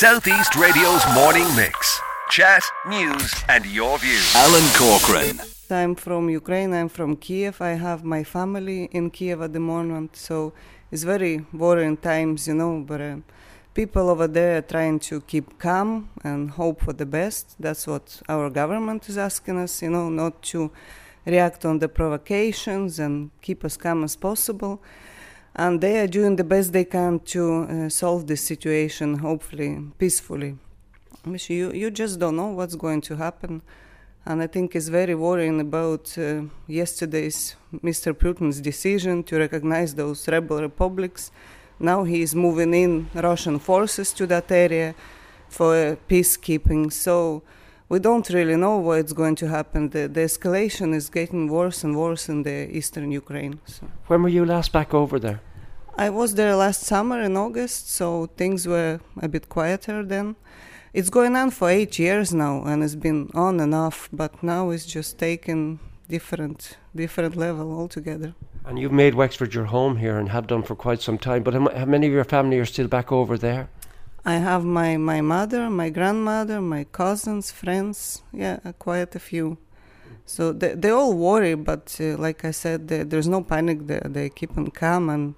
Southeast Radio's morning mix. Chat, news, and your views. Alan Corcoran. I'm from Ukraine. I'm from Kiev. I have my family in Kiev at the moment, so it's very worrying times, you know. But uh, people over there are trying to keep calm and hope for the best. That's what our government is asking us, you know, not to react on the provocations and keep as calm as possible. And they are doing the best they can to uh, solve this situation, hopefully peacefully. You you just don't know what's going to happen, and I think it's very worrying about uh, yesterday's Mr. Putin's decision to recognize those rebel republics. Now he is moving in Russian forces to that area for peacekeeping. So we don't really know what's going to happen. The, the escalation is getting worse and worse in the eastern Ukraine. So. When were you last back over there? I was there last summer in August, so things were a bit quieter then. It's going on for eight years now, and it's been on and off, but now it's just taken different different level altogether. And you've made Wexford your home here and have done for quite some time. But how many of your family are still back over there? I have my, my mother, my grandmother, my cousins, friends. Yeah, quite a few. So they, they all worry, but uh, like I said, they, there's no panic. They, they keep them calm and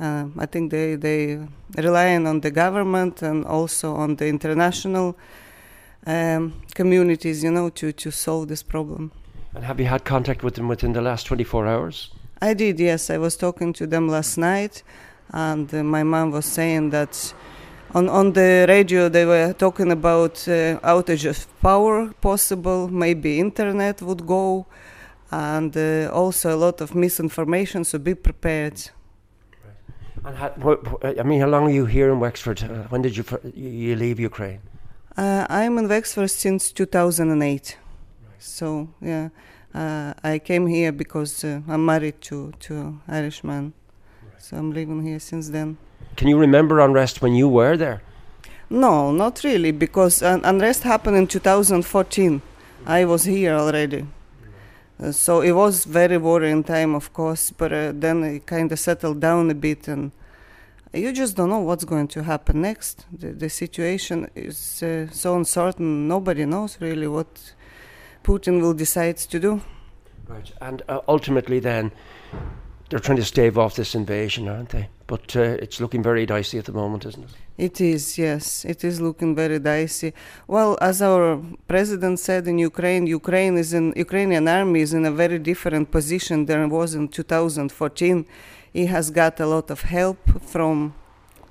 uh, I think they they relying on the government and also on the international um, communities, you know, to to solve this problem. And have you had contact with them within the last 24 hours? I did. Yes, I was talking to them last night, and uh, my mom was saying that. On, on the radio, they were talking about uh, outage of power possible, maybe internet would go, and uh, also a lot of misinformation. So be prepared. And how, I mean, how long are you here in Wexford? Uh, when did you you leave Ukraine? Uh, I'm in Wexford since 2008. Right. So yeah, uh, I came here because uh, I'm married to to Irishman. Right. So I'm living here since then. Can you remember unrest when you were there? No, not really, because unrest happened in 2014. I was here already. So it was very worrying time, of course, but uh, then it kind of settled down a bit, and you just don't know what's going to happen next. The, the situation is uh, so uncertain; nobody knows really what Putin will decide to do. Right, and uh, ultimately, then they're trying to stave off this invasion, aren't they? But uh, it's looking very dicey at the moment, isn't it? It is, yes. It is looking very dicey. Well, as our president said in Ukraine, Ukraine is in Ukrainian army is in a very different position than it was in 2014. It has got a lot of help from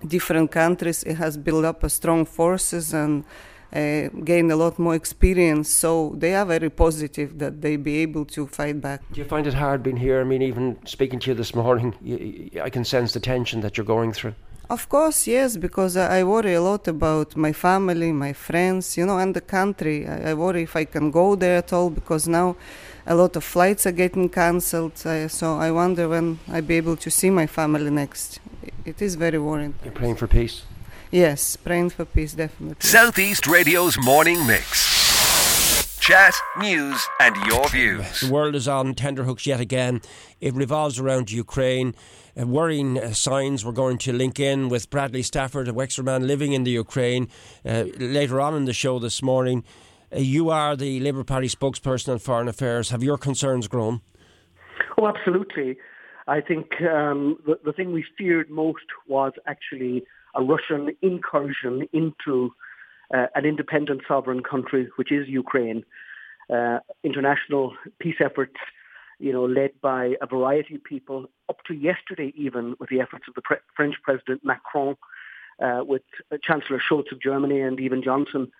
different countries. It has built up a strong forces and uh, gain a lot more experience. So they are very positive that they be able to fight back. Do you find it hard being here? I mean, even speaking to you this morning, you, I can sense the tension that you're going through. Of course, yes, because I worry a lot about my family, my friends, you know, and the country. I, worry if I can go there at all because now a lot of flights are getting cancelled. so I wonder when I'll be able to see my family next. It is very worrying. You're praying for peace? Yes, praying for peace, definitely. Southeast Radio's morning mix. Chat, news, and your views. The world is on tenterhooks yet again. It revolves around Ukraine. Uh, worrying uh, signs we're going to link in with Bradley Stafford, a Wexford man living in the Ukraine, uh, later on in the show this morning. Uh, you are the Labour Party spokesperson on foreign affairs. Have your concerns grown? Oh, absolutely. I think um, the, the thing we feared most was actually a Russian incursion into uh, an independent sovereign country, which is Ukraine. Uh, international peace efforts, you know, led by a variety of people, up to yesterday even, with the efforts of the pre- French President Macron, uh, with Chancellor Scholz of Germany and even Johnson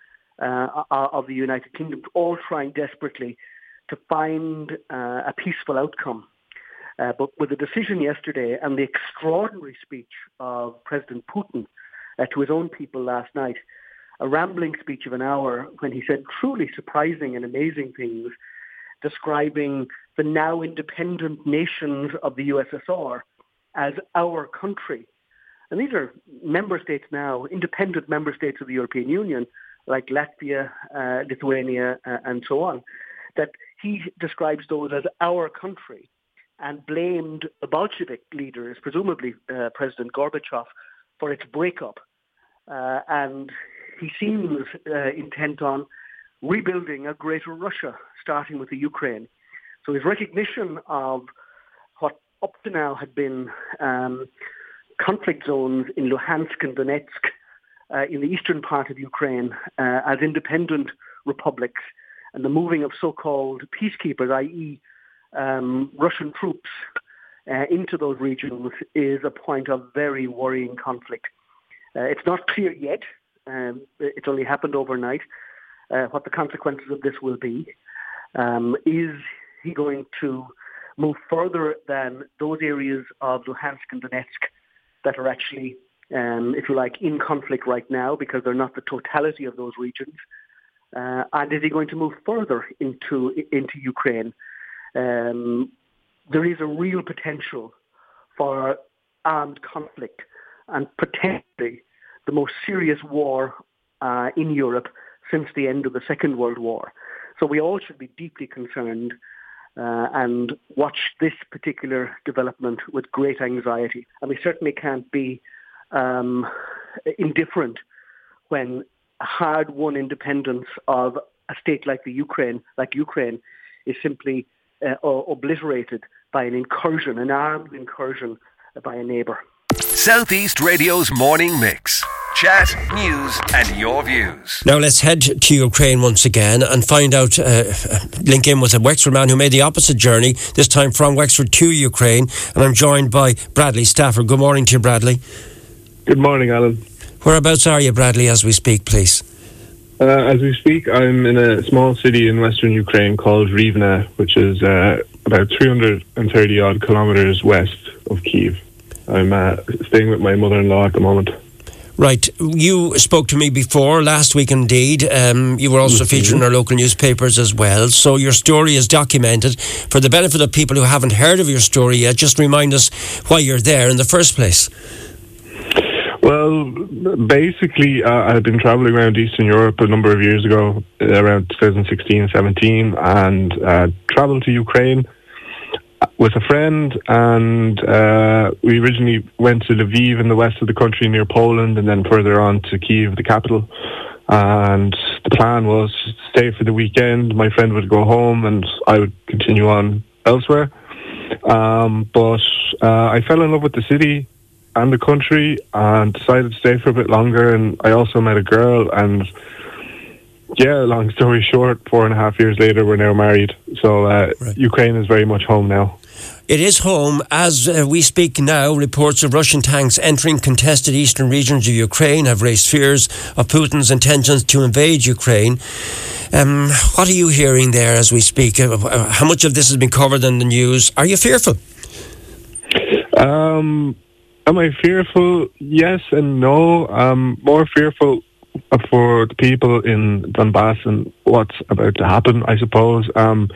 uh, of the United Kingdom, all trying desperately to find uh, a peaceful outcome uh, but with the decision yesterday and the extraordinary speech of President Putin uh, to his own people last night, a rambling speech of an hour when he said truly surprising and amazing things, describing the now independent nations of the USSR as our country. And these are member states now, independent member states of the European Union, like Latvia, uh, Lithuania, uh, and so on, that he describes those as our country and blamed the Bolshevik leaders, presumably uh, President Gorbachev, for its breakup. Uh, and he seems uh, intent on rebuilding a greater Russia, starting with the Ukraine. So his recognition of what up to now had been um, conflict zones in Luhansk and Donetsk uh, in the eastern part of Ukraine uh, as independent republics and the moving of so-called peacekeepers, i.e. Um, Russian troops uh, into those regions is a point of very worrying conflict. Uh, it's not clear yet. Um, it's only happened overnight. Uh, what the consequences of this will be. Um, is he going to move further than those areas of Luhansk and Donetsk that are actually, um, if you like, in conflict right now because they're not the totality of those regions? Uh, and is he going to move further into into Ukraine? Um, there is a real potential for armed conflict and potentially the most serious war uh, in Europe since the end of the Second World War. So we all should be deeply concerned uh, and watch this particular development with great anxiety. And we certainly can't be um, indifferent when hard-won independence of a state like the Ukraine, like Ukraine, is simply uh, obliterated by an incursion, an armed incursion by a neighbour. Southeast Radio's morning mix. Chat, news, and your views. Now let's head to Ukraine once again and find out, uh, link in with a Wexford man who made the opposite journey, this time from Wexford to Ukraine. And I'm joined by Bradley Stafford. Good morning to you, Bradley. Good morning, Alan. Whereabouts are you, Bradley, as we speak, please? Uh, as we speak, I'm in a small city in western Ukraine called Rivne, which is uh, about 330 odd kilometres west of Kiev. I'm uh, staying with my mother in law at the moment. Right. You spoke to me before, last week indeed. Um, you were also mm-hmm. featured in our local newspapers as well. So your story is documented. For the benefit of people who haven't heard of your story yet, just remind us why you're there in the first place. Well, basically, uh, I had been traveling around Eastern Europe a number of years ago, around 2016 17, and uh, traveled to Ukraine with a friend, and uh, we originally went to Lviv in the west of the country near Poland, and then further on to Kiev, the capital. And the plan was to stay for the weekend. My friend would go home, and I would continue on elsewhere. Um, but uh, I fell in love with the city and the country, and decided to stay for a bit longer. And I also met a girl, and yeah, long story short, four and a half years later, we're now married. So uh, right. Ukraine is very much home now. It is home. As uh, we speak now, reports of Russian tanks entering contested eastern regions of Ukraine have raised fears of Putin's intentions to invade Ukraine. Um, what are you hearing there as we speak? Uh, uh how much of this has been covered in the news? Are you fearful? Um, am I fearful? Yes and no. Um, more fearful for the people in Donbass and what's about to happen, I suppose. Um,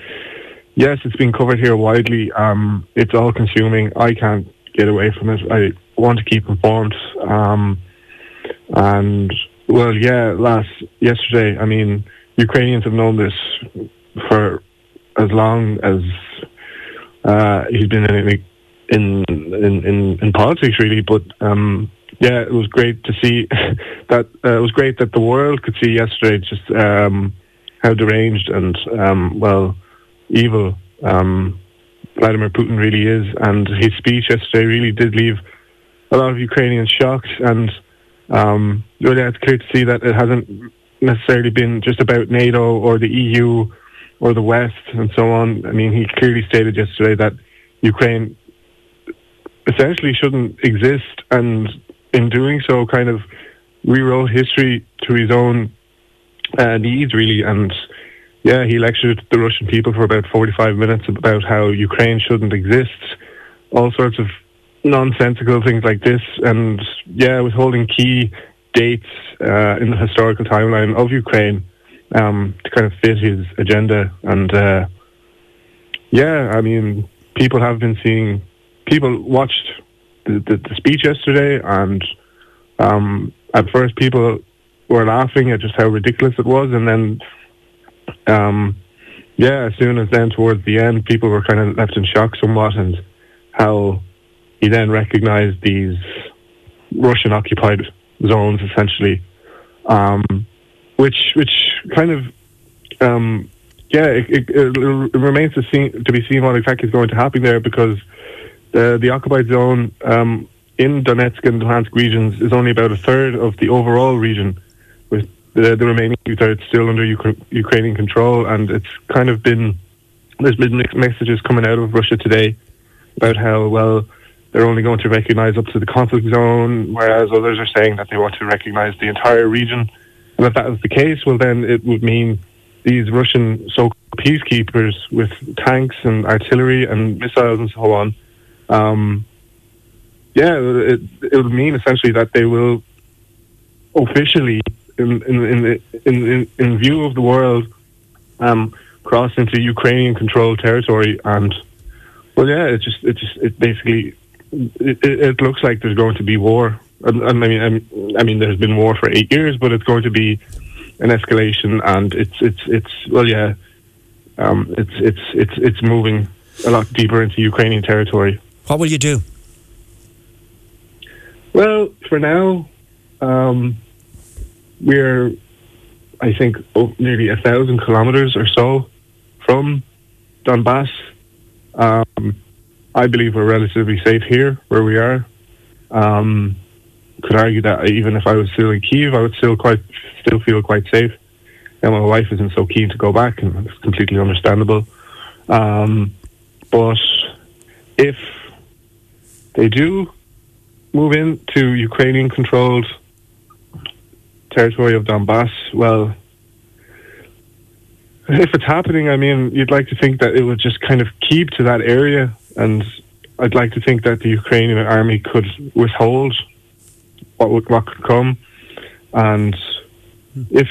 yes, it's been covered here widely. Um, it's all consuming. I can't get away from it. I want to keep informed. Um, and well, yeah, last yesterday, I mean, Ukrainians have known this for as long as uh, he's been in in in in, in politics, really. But um, yeah, it was great to see that. Uh, it was great that the world could see yesterday just um, how deranged and um, well evil um, Vladimir Putin really is, and his speech yesterday really did leave a lot of Ukrainians shocked. And um, really, it's clear to see that it hasn't necessarily been just about NATO or the EU or the West and so on. I mean, he clearly stated yesterday that Ukraine essentially shouldn't exist, and in doing so, kind of rewrote history to his own uh, needs, really. And yeah, he lectured the Russian people for about 45 minutes about how Ukraine shouldn't exist, all sorts of nonsensical things like this. And yeah, withholding key dates uh, in the historical timeline of Ukraine um, to kind of fit his agenda. And uh, yeah, I mean, people have been seeing, people watched the, the, the speech yesterday, and um, at first people were laughing at just how ridiculous it was, and then, um, yeah, as soon as then towards the end, people were kind of left in shock somewhat, and how he then recognised these Russian occupied zones essentially um, which which kind of um, yeah, it, it, it, remains to see to be seen what exactly is going to happen there because the the occupied zone um, in Donetsk and Luhansk regions is only about a third of the overall region, with the, the remaining two thirds still under Ukrainian control, and it's kind of been there's been mixed messages coming out of Russia today about how well they're only going to recognise up to the conflict zone, whereas others are saying that they want to recognise the entire region. And if that is the case, well, then it would mean these Russian so-called peacekeepers with tanks and artillery and missiles and so on. Um, yeah, it, it would mean essentially that they will officially, in in in in, in view of the world, um, cross into Ukrainian controlled territory, and well, yeah, it just it just it basically it, it looks like there's going to be war. And, and I mean, I mean, there's been war for eight years, but it's going to be an escalation, and it's it's it's well, yeah, um, it's it's it's it's moving a lot deeper into Ukrainian territory. What will you do? Well, for now, um, we're I think oh, nearly a thousand kilometers or so from Donbass. Um, I believe we're relatively safe here where we are. Um, could argue that even if I was still in Kiev, I would still quite still feel quite safe. And my wife isn't so keen to go back, and it's completely understandable. Um, but if they do move into Ukrainian controlled territory of Donbass, well, if it's happening, I mean, you'd like to think that it would just kind of keep to that area, and I'd like to think that the Ukrainian army could withhold what would, what could come, and if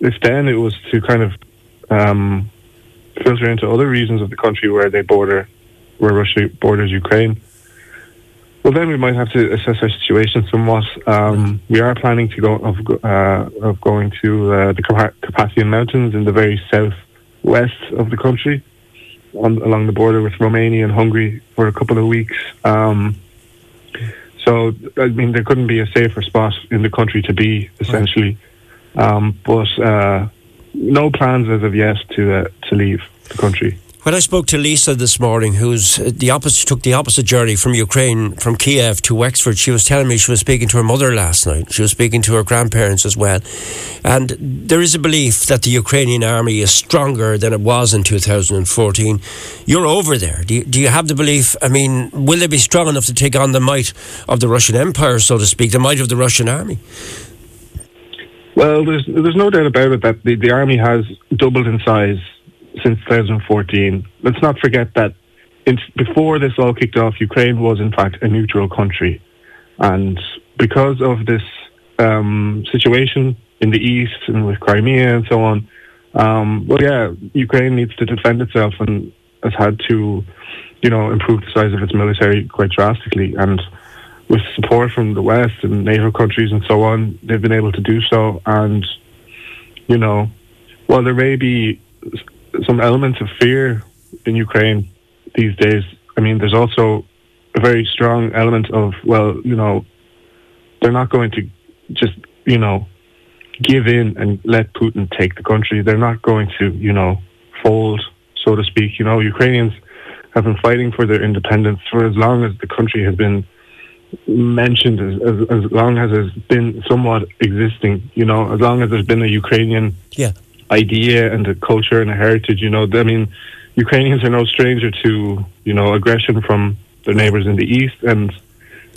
if then it was to kind of um, filter into other regions of the country where they border, where Russia borders Ukraine. Well, then we might have to assess our situation somewhat. Um, we are planning to go of, uh, of going to uh, the Carpathian Mountains in the very southwest of the country, on, along the border with Romania and Hungary for a couple of weeks. Um, so, I mean, there couldn't be a safer spot in the country to be, essentially. Um, but uh, no plans as of yet to uh, to leave the country. When I spoke to Lisa this morning, who's the opposite, took the opposite journey from Ukraine, from Kiev to Wexford, she was telling me she was speaking to her mother last night. She was speaking to her grandparents as well. And there is a belief that the Ukrainian army is stronger than it was in 2014. You're over there. Do you, do you have the belief? I mean, will they be strong enough to take on the might of the Russian Empire, so to speak, the might of the Russian army? Well, there's there's no doubt about it that the, the army has doubled in size since 2014. Let's not forget that in, before this all kicked off, Ukraine was in fact a neutral country, and because of this um, situation in the east and with Crimea and so on, um, well, yeah, Ukraine needs to defend itself and has had to, you know, improve the size of its military quite drastically and with support from the West and NATO countries and so on, they've been able to do so. And, you know, while there may be some elements of fear in Ukraine these days, I mean, there's also a very strong element of, well, you know, they're not going to just, you know, give in and let Putin take the country. They're not going to, you know, fold, so to speak. You know, Ukrainians have been fighting for their independence for as long as the country has been mentioned as, as, as long as it's been somewhat existing, you know, as long as there's been a Ukrainian yeah. Idea and a culture and a heritage, you know, I mean, Ukrainians are no stranger to, you know, aggression from their neighbors in the east and,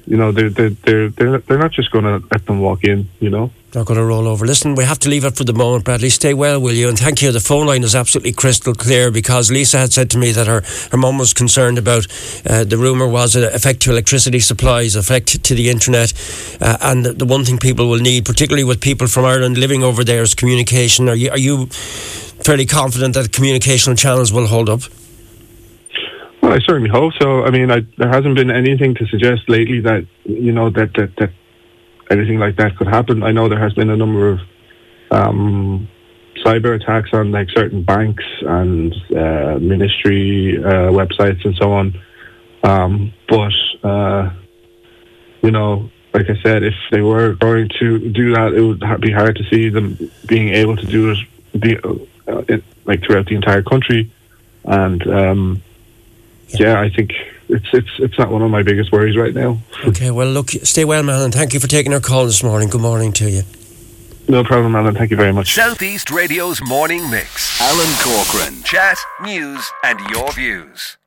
you know, they're, they're, they're, they're, they're not just going to let them walk in, you know not going to roll over. Listen, we have to leave it for the moment, Bradley. Stay well, will you? And thank you. The phone line is absolutely crystal clear because Lisa had said to me that her, her mum was concerned about uh, the rumour was an effect to electricity supplies, effect to the internet. Uh, and the one thing people will need, particularly with people from Ireland living over there, is communication. Are you, are you fairly confident that communication channels will hold up? Well, I certainly hope so. I mean, I, there hasn't been anything to suggest lately that, you know, that, that, that anything like that could happen. I know there has been a number of um, cyber attacks on like certain banks and uh, ministry uh, websites and so on. Um, but uh, you know, like I said, if they were going to do that, it would be hard to see them being able to do it, be, uh, it like throughout the entire country. And um. Yeah, I think it's it's it's not one of my biggest worries right now. Okay, well, look, stay well, man, and thank you for taking our call this morning. Good morning to you. No problem, Alan. Thank you very much. Southeast Radio's morning mix. Alan Corcoran. Chat, news, and your views.